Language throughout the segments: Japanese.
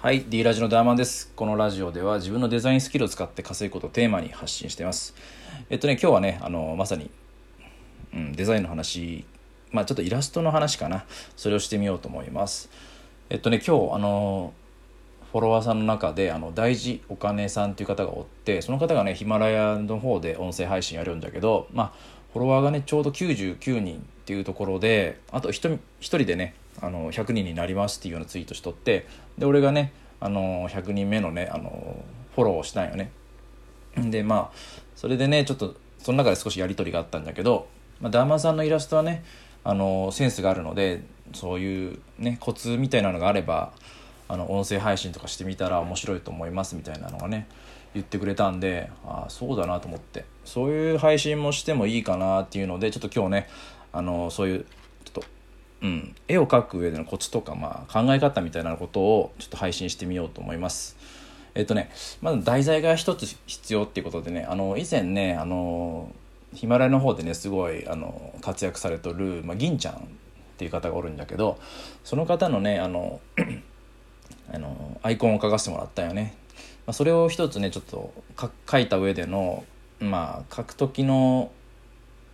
はい、D ラジのダーマンです。このラジオでは自分のデザインスキルを使って稼ぐことをテーマに発信しています。えっとね、今日はね、あの、まさに、うん、デザインの話、まあちょっとイラストの話かな。それをしてみようと思います。えっとね、今日、あの、フォロワーさんの中で、あの、大事お金さんっていう方がおって、その方がね、ヒマラヤの方で音声配信やるんだけど、まあ、フォロワーがね、ちょうど99人っていうところで、あと1人でね、あの100人になりますっていうようなツイートしとってで俺がねあの100人目のねあのフォローをしたんよね。でまあそれでねちょっとその中で少しやり取りがあったんだけど、まあ、ダーマさんのイラストはねあのセンスがあるのでそういうねコツみたいなのがあればあの音声配信とかしてみたら面白いと思いますみたいなのがね言ってくれたんでああそうだなと思って。そういう配信もしてもいいかなっていうのでちょっと今日ねあのそういうちょっとうん、絵を描く上でのコツとか、まあ、考え方みたいなことをちょっと配信してみようと思います。えっとね、まず題材が一つ必要っていうことでね、あの、以前ね、あの、ヒマラヤの方でね、すごい、あの、活躍されとる、まあ、銀ちゃんっていう方がおるんだけど、その方のね、あの、あの、アイコンを描かせてもらったよね。まあ、それを一つね、ちょっと書いた上での、まあ、書く時の、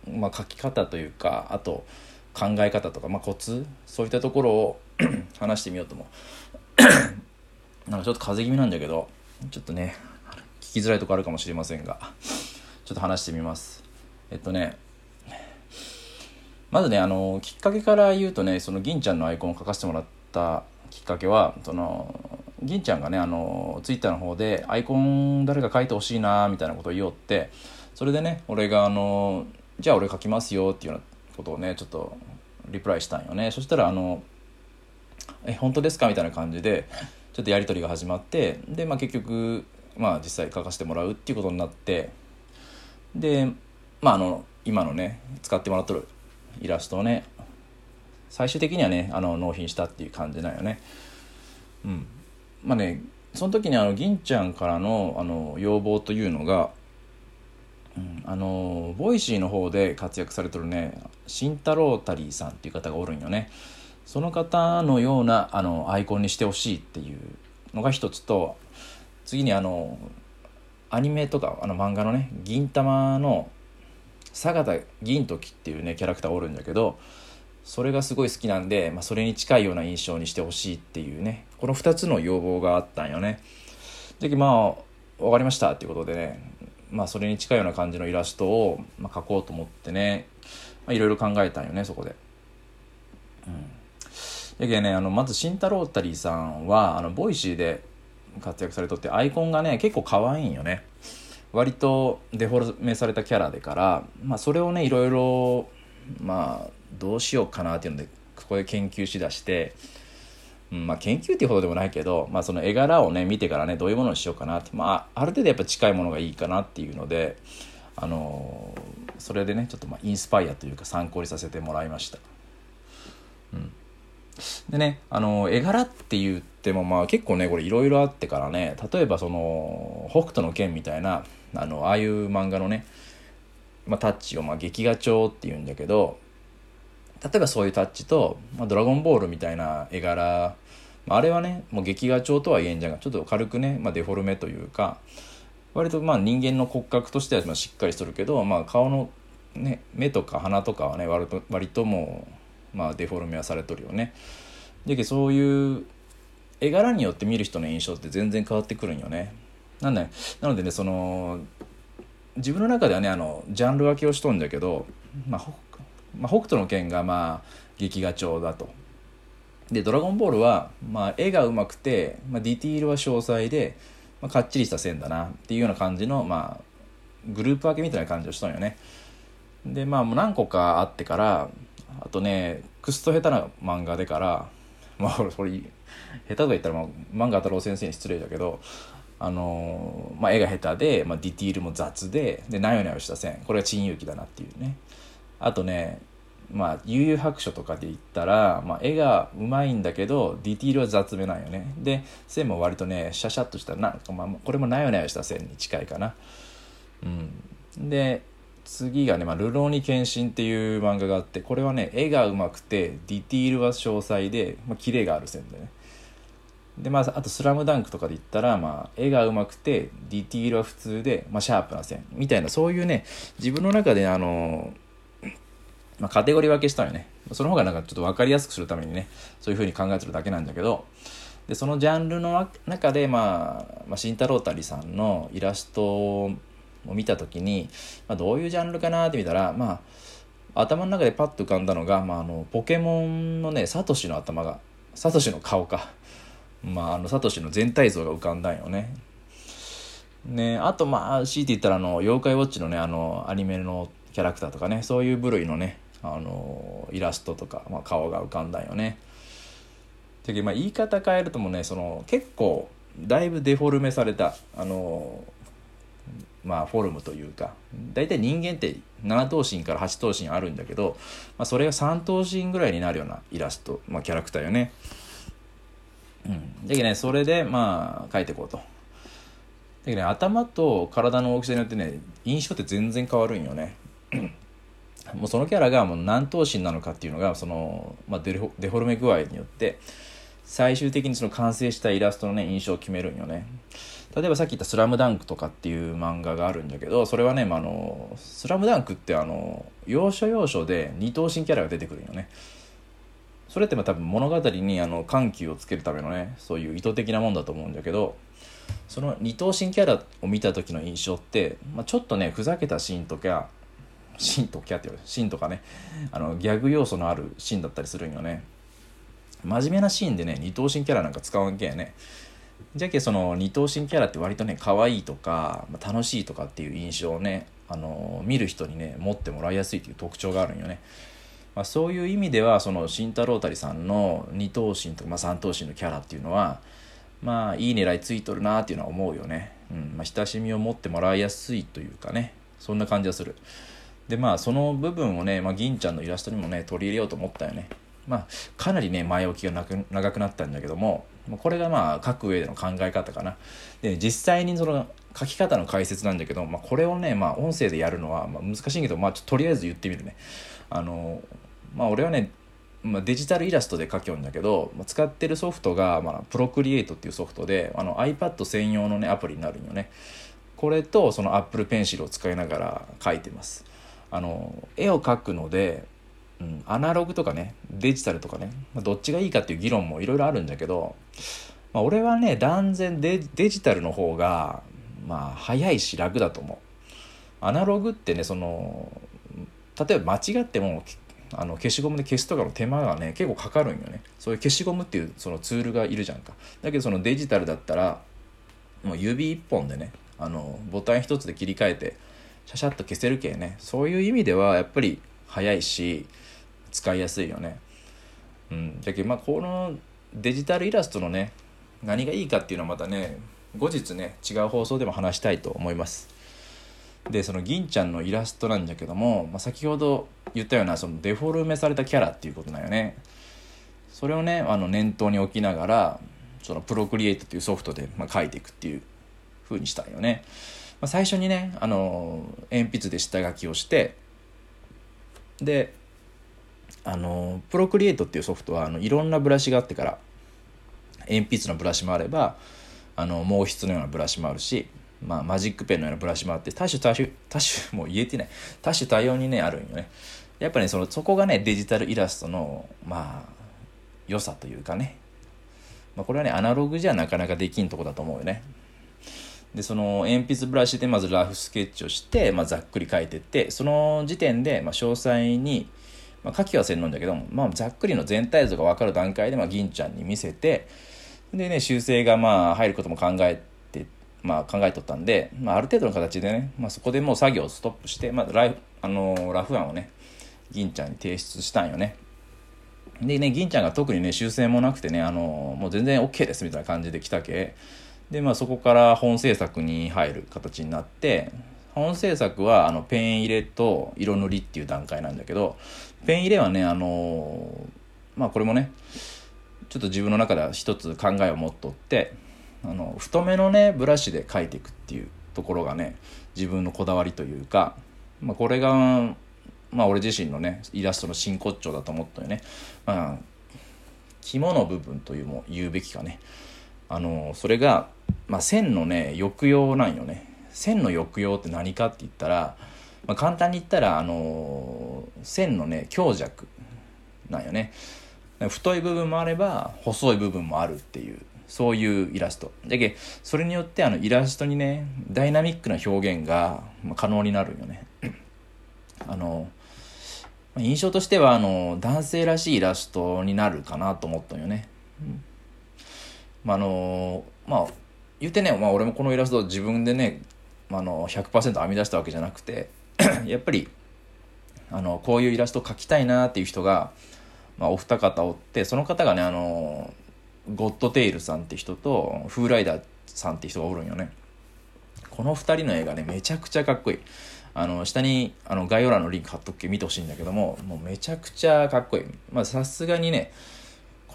まあ、書き方というか、あと、考え方とか、まあ、コツそういったところを 話してみようと思う。なんかちょっと風邪気味なんだけどちょっとね聞きづらいとこあるかもしれませんがちょっと話してみます。えっとねまずねあのきっかけから言うとねその銀ちゃんのアイコンを書かせてもらったきっかけはその銀ちゃんがねあのツイッターの方でアイコン誰か書いてほしいなみたいなことを言おってそれでね俺があのじゃあ俺書きますよっていうようなことをねちょっとリプライしたんよね。そしたらあの「え本当ですか?」みたいな感じでちょっとやり取りが始まってで、まあ、結局、まあ、実際書かせてもらうっていうことになってでまああの今のね使ってもらっとるイラストをね最終的にはねあの納品したっていう感じなんよね。うん。まあねその時にあの銀ちゃんからのあの要望というのがあのボイシーの方で活躍されてるね慎太郎タリーさんっていう方がおるんよね。その方のようなあのアイコンにしてほしいっていうのが一つと次にあのアニメとかあの漫画のね銀魂の坂田銀時っていうねキャラクターおるんだけどそれがすごい好きなんで、まあ、それに近いような印象にしてほしいっていうねこの2つの要望があったんよね。でまあ分かりましたっていうことでねまあ、それに近いような感じのイラストを、まあ、描こうと思ってね、まあ、いろいろ考えたんよねそこで。うん、だけどねあのまず慎太郎たりさんはあのボイシーで活躍されとってアイコンがね結構可愛いんよね。割とデフォルメされたキャラでから、まあ、それをねいろいろまあどうしようかなっていうのでここで研究しだしてうんまあ、研究っていうほどでもないけど、まあ、その絵柄をね見てからねどういうものにしようかなって、まあ、ある程度やっぱ近いものがいいかなっていうので、あのー、それでねちょっとまあインスパイアというか参考にさせてもらいました。うん、でね、あの、絵柄って言ってもまあ結構ねこれいろいろあってからね例えばその北斗の拳みたいなあのああいう漫画のね、まあ、タッチをまあ劇画調っていうんだけど例えばそういうタッチと、まあ、ドラゴンボールみたいな絵柄、まあ、あれはねもう劇画調とは言えんじゃがちょっと軽くね、まあ、デフォルメというか割とまあ人間の骨格としてはまあしっかりしとるけど、まあ、顔の、ね、目とか鼻とかはね割と割ともう、まあ、デフォルメはされとるよね。でそういう絵柄によって見る人の印象って全然変わってくるんよね。なんでなのでねその自分の中ではねあのジャンル分けをしとんだけど、まあ、まあ、北斗の拳がまあ劇画調だと。で「ドラゴンボールは」まあ、絵がうまくて、まあ、ディティールは詳細で、まあ、かっちりした線だなっていうような感じの、まあ、グループ分けみたいな感じをしたんよね。でまあもう何個かあってからあとねクスと下手な漫画でからまあこれ下手とか言ったら、まあ、漫画太郎先生に失礼だけどあのー、まあ、絵が下手で、まあ、ディティールも雑ででなよなよした線これが珍遊記だなっていうねあとねまあ悠々白書とかで言ったら、まあ、絵がうまいんだけどディティールは雑めなんよね。で線も割とねシャシャッとしたなんか、まあ、これもなよなよした線に近いかな。うん。で次がね「まあ、ルローニケンシン」っていう漫画があってこれはね絵がうまくてディティールは詳細で、まあ、キレがある線でね。でまあ、あと「スラムダンクとかで言ったら、まあ、絵がうまくてディティールは普通で、まあ、シャープな線。みたいなそういうね自分の中であの、まあ、カテゴリー分けしたよね。その方がなんかちょっと分かりやすくするためにねそういうふうに考えてるだけなんだけど。でそのジャンルの中で、まあ、まあ、慎太郎たりさんのイラストを見た時に、まあ、どういうジャンルかなって見たらまあ頭の中でパッと浮かんだのが、まあ、あのポケモンのねサトシの頭がサトシの顔か。まああのサトシの全体像が浮かんだんよね。ねあとまあ強いて言ったらあの妖怪ウォッチのねあのアニメのキャラクターとかねそういう部類のねあのイラストとか、まあ、顔が浮かんだんよねでまあ言い方変えるともねその結構だいぶデフォルメされたあのまあフォルムというか大体人間って7頭身から8頭身あるんだけど、まあ、それが3頭身ぐらいになるようなイラスト、まあ、キャラクターよね。うん、だけどねそれでまあ描いていこうと。だけどね頭と体の大きさによってね印象って全然変わるんよね。もうそのキャラがもう何頭身なのかっていうのがその、まあ、デフォルメ具合によって最終的にその完成したイラストのね印象を決めるんよね。例えばさっき言った「スラムダンクとかっていう漫画があるんだけどそれはね、まあ、あのスラムダンクってあの要所要所で二頭身キャラが出てくるよね。それってまあ多分物語にあの緩急をつけるためのねそういう意図的なもんだと思うんだけどその二頭身キャラを見た時の印象って、まあ、ちょっとねふざけたシーンとかシーンとかって言われるシンとかねあのギャグ要素のあるシーンだったりするんよね真面目なシーンでね二頭身キャラなんか使わんけやねじゃけその二頭身キャラって割とね可愛いとか、まあ、楽しいとかっていう印象をねあの見る人にね持ってもらいやすいという特徴があるんよね。まあ、そういう意味ではその慎太郎たりさんの二頭身とか、まあ、三頭身のキャラっていうのはまあいい狙いついとるなっていうのは思うよね。うんまあ、親しみを持ってもらいやすいというかねそんな感じがする。でまあその部分をね、まあ、銀ちゃんのイラストにもね取り入れようと思ったよね。まあかなりね前置きが長くなったんだけどもこれがまあ書く上での考え方かな。で実際にその書き方の解説なんだけど、まあ、これをね、まあ、音声でやるのは、まあ、難しいけど、まあ、ちょっととりあえず言ってみるね。あのまあ、俺はね、まあ、デジタルイラストで書きよんだけど、まあ、使ってるソフトが、まあ、プロクリエイトっていうソフトであの iPad 専用のねアプリになるんよね。これとその Apple Pencil を使いながら書いてます。あの絵を描くのでうん、アナログとかねデジタルとかね、まあ、どっちがいいかっていう議論もいろいろあるんだけど、まあ、俺はね断然デジタルの方がまあ早いし楽だと思う。アナログってねその例えば間違ってもあの消しゴムで消すとかの手間がね結構かかるんよね。そういう消しゴムっていうそのツールがいるじゃんか。だけどそのデジタルだったらもう指一本でねあのボタン一つで切り替えてシャシャッと消せるけねそういう意味ではやっぱり早いし使いやすいよね。うん、じゃけまあこのデジタルイラストのね何がいいかっていうのはまたね後日ね違う放送でも話したいと思います。でその銀ちゃんのイラストなんだけども、まあ、先ほど言ったようなそのデフォルメされたキャラっていうことだよね。それをねあの念頭に置きながらそのプロクリエイトっていうソフトで、まあ、書いていくっていう風にしたんよね。まあ、最初にねあの鉛筆で下書きをしてであのプロクリエイトっていうソフトはあのいろんなブラシがあってから鉛筆のブラシもあればあの毛筆のようなブラシもあるし、まあ、マジックペンのようなブラシもあって多種多種多種もう言えてない。多種多様にねあるんよね。やっぱねそのそこがねデジタルイラストのまあ良さというかね、まあ、これはねアナログじゃなかなかできんとこだと思うよね。でその鉛筆ブラシでまずラフスケッチをして、まあ、ざっくり描いてってその時点で、まあ、詳細にまあ、書きはせんのんだけども、まあ、ざっくりの全体像が分かる段階で、まあ、銀ちゃんに見せてでね修正がまあ入ることも考えて、まあ、考えとったんで、まあ、ある程度の形でね、まあ、そこでもう作業をストップして、まあ、ライあのラフ案をね銀ちゃんに提出したんよね。でね銀ちゃんが特にね修正もなくてねあのもう全然 OK ですみたいな感じで来たけでまあそこから本制作に入る形になって本制作はあのペン入れと色塗りっていう段階なんだけどペン入れはねあのまあこれもねちょっと自分の中では一つ考えを持っとってあの太めのねブラシで描いていくっていうところがね自分のこだわりというか、まあ、これがまあ俺自身のねイラストの真骨頂だと思ったよね。まあ肝の部分というも言うべきかね。あのそれが、まあ、線のね抑揚なんよね。線の抑揚って何かって言ったら、まあ、簡単に言ったらあの線のね強弱なんよね。太い部分もあれば細い部分もあるっていうそういうイラスト。だけそれによってあのイラストにねダイナミックな表現が可能になるよね。あの印象としてはあの男性らしいイラストになるかなと思ったんよね、うん。まあ、あのまあ言うてね、まあ、俺もこのイラスト自分でね、まあ、の100%編み出したわけじゃなくて やっぱりあのこういうイラスト描きたいなっていう人が、まあ、お二方おってその方がねあのゴッドテイルさんって人とフーライダーさんって人がおるんよね。この2人の映画ねめちゃくちゃかっこいい。あの下にあの概要欄のリンク貼っとくけ見てほしいんだけどももうめちゃくちゃかっこいい。まさすがにね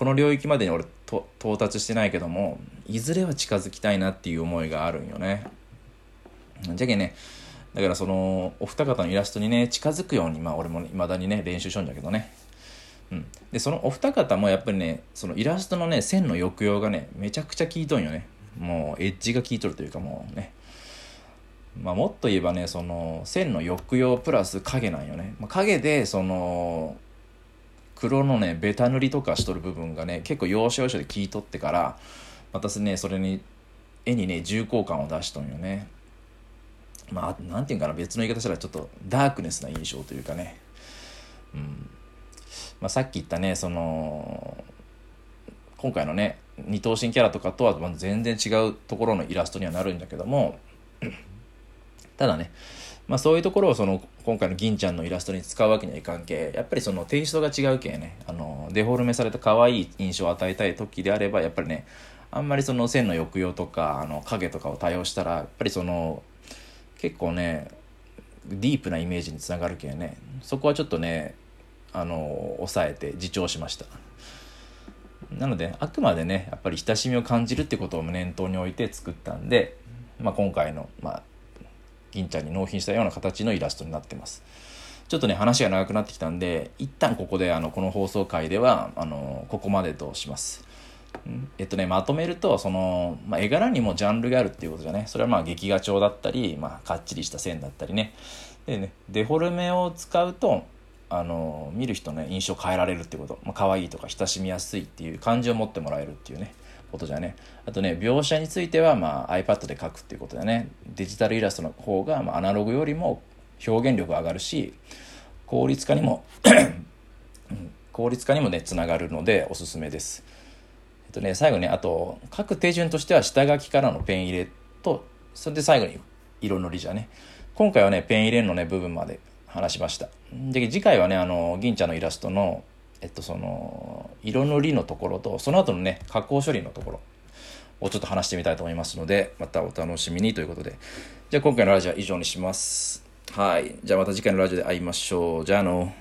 この領域までに俺と到達してないけどもいずれは近づきたいなっていう思いがあるんよね。じゃけねだからそのお二方のイラストにね近づくようにまあ俺もいまだにね練習しようんだけどね。うん、でそのお二方もやっぱりねそのイラストのね線の抑揚がねめちゃくちゃ効いとんよね。もうエッジが効いとるというかもうね。まあ、もっと言えばねその線の抑揚プラス影なんよね、まあ、影でその黒のねベタ塗りとかしとる部分がね結構要所要所で効いとってからまたねそれに絵にね重厚感を出しとんよね。まあ何て言うかな別の言い方したらちょっとダークネスな印象というかね。うん。まあ、さっき言ったねその今回のね二頭身キャラとかとは全然違うところのイラストにはなるんだけども ただね、まあ、そういうところをその今回の銀ちゃんのイラストに使うわけにはいかんけ。やっぱりそのテイストが違うけね。あのデフォルメされた可愛い印象を与えたい時であればやっぱりねあんまりその線の抑揚とかあの影とかを多用したらやっぱりその結構ねディープなイメージにつながるけね。そこはちょっとねあの抑えて自重しました。なのであくまでねやっぱり親しみを感じるってことを念頭に置いて作ったんで、まあ、今回の、まあ、銀ちゃんに納品したような形のイラストになってます。ちょっとね話が長くなってきたんで一旦ここであのこの放送回ではあのここまでとします。えっとね、まとめるとその、まあ、絵柄にもジャンルがあるっていうことじゃね。それはまあ劇画調だったり、まあ、かっちりした線だったりね。でねデフォルメを使うとあの見る人の、ね、印象を変えられるってこと、まあ、可愛いとか親しみやすいっていう感じを持ってもらえるっていうね。ことじゃね。あとね描写については、まあ、iPad で描くっていうことだね。デジタルイラストの方が、まあ、アナログよりも表現力上がるし効率化にも 効率化にもねつながるのでおすすめです。えっとね最後ねあと各手順としては下書きからのペン入れとそれで最後に色塗りじゃね。今回はねペン入れのね部分まで話しました。で次回はねあの銀ちゃんのイラストのえっとその色塗りのところとその後のね加工処理のところ。をちょっと話してみたいと思いますのでまたお楽しみにということで。じゃあ今回のラジオは以上にします。はい。じゃあまた次回のラジオで会いましょう。じゃあの。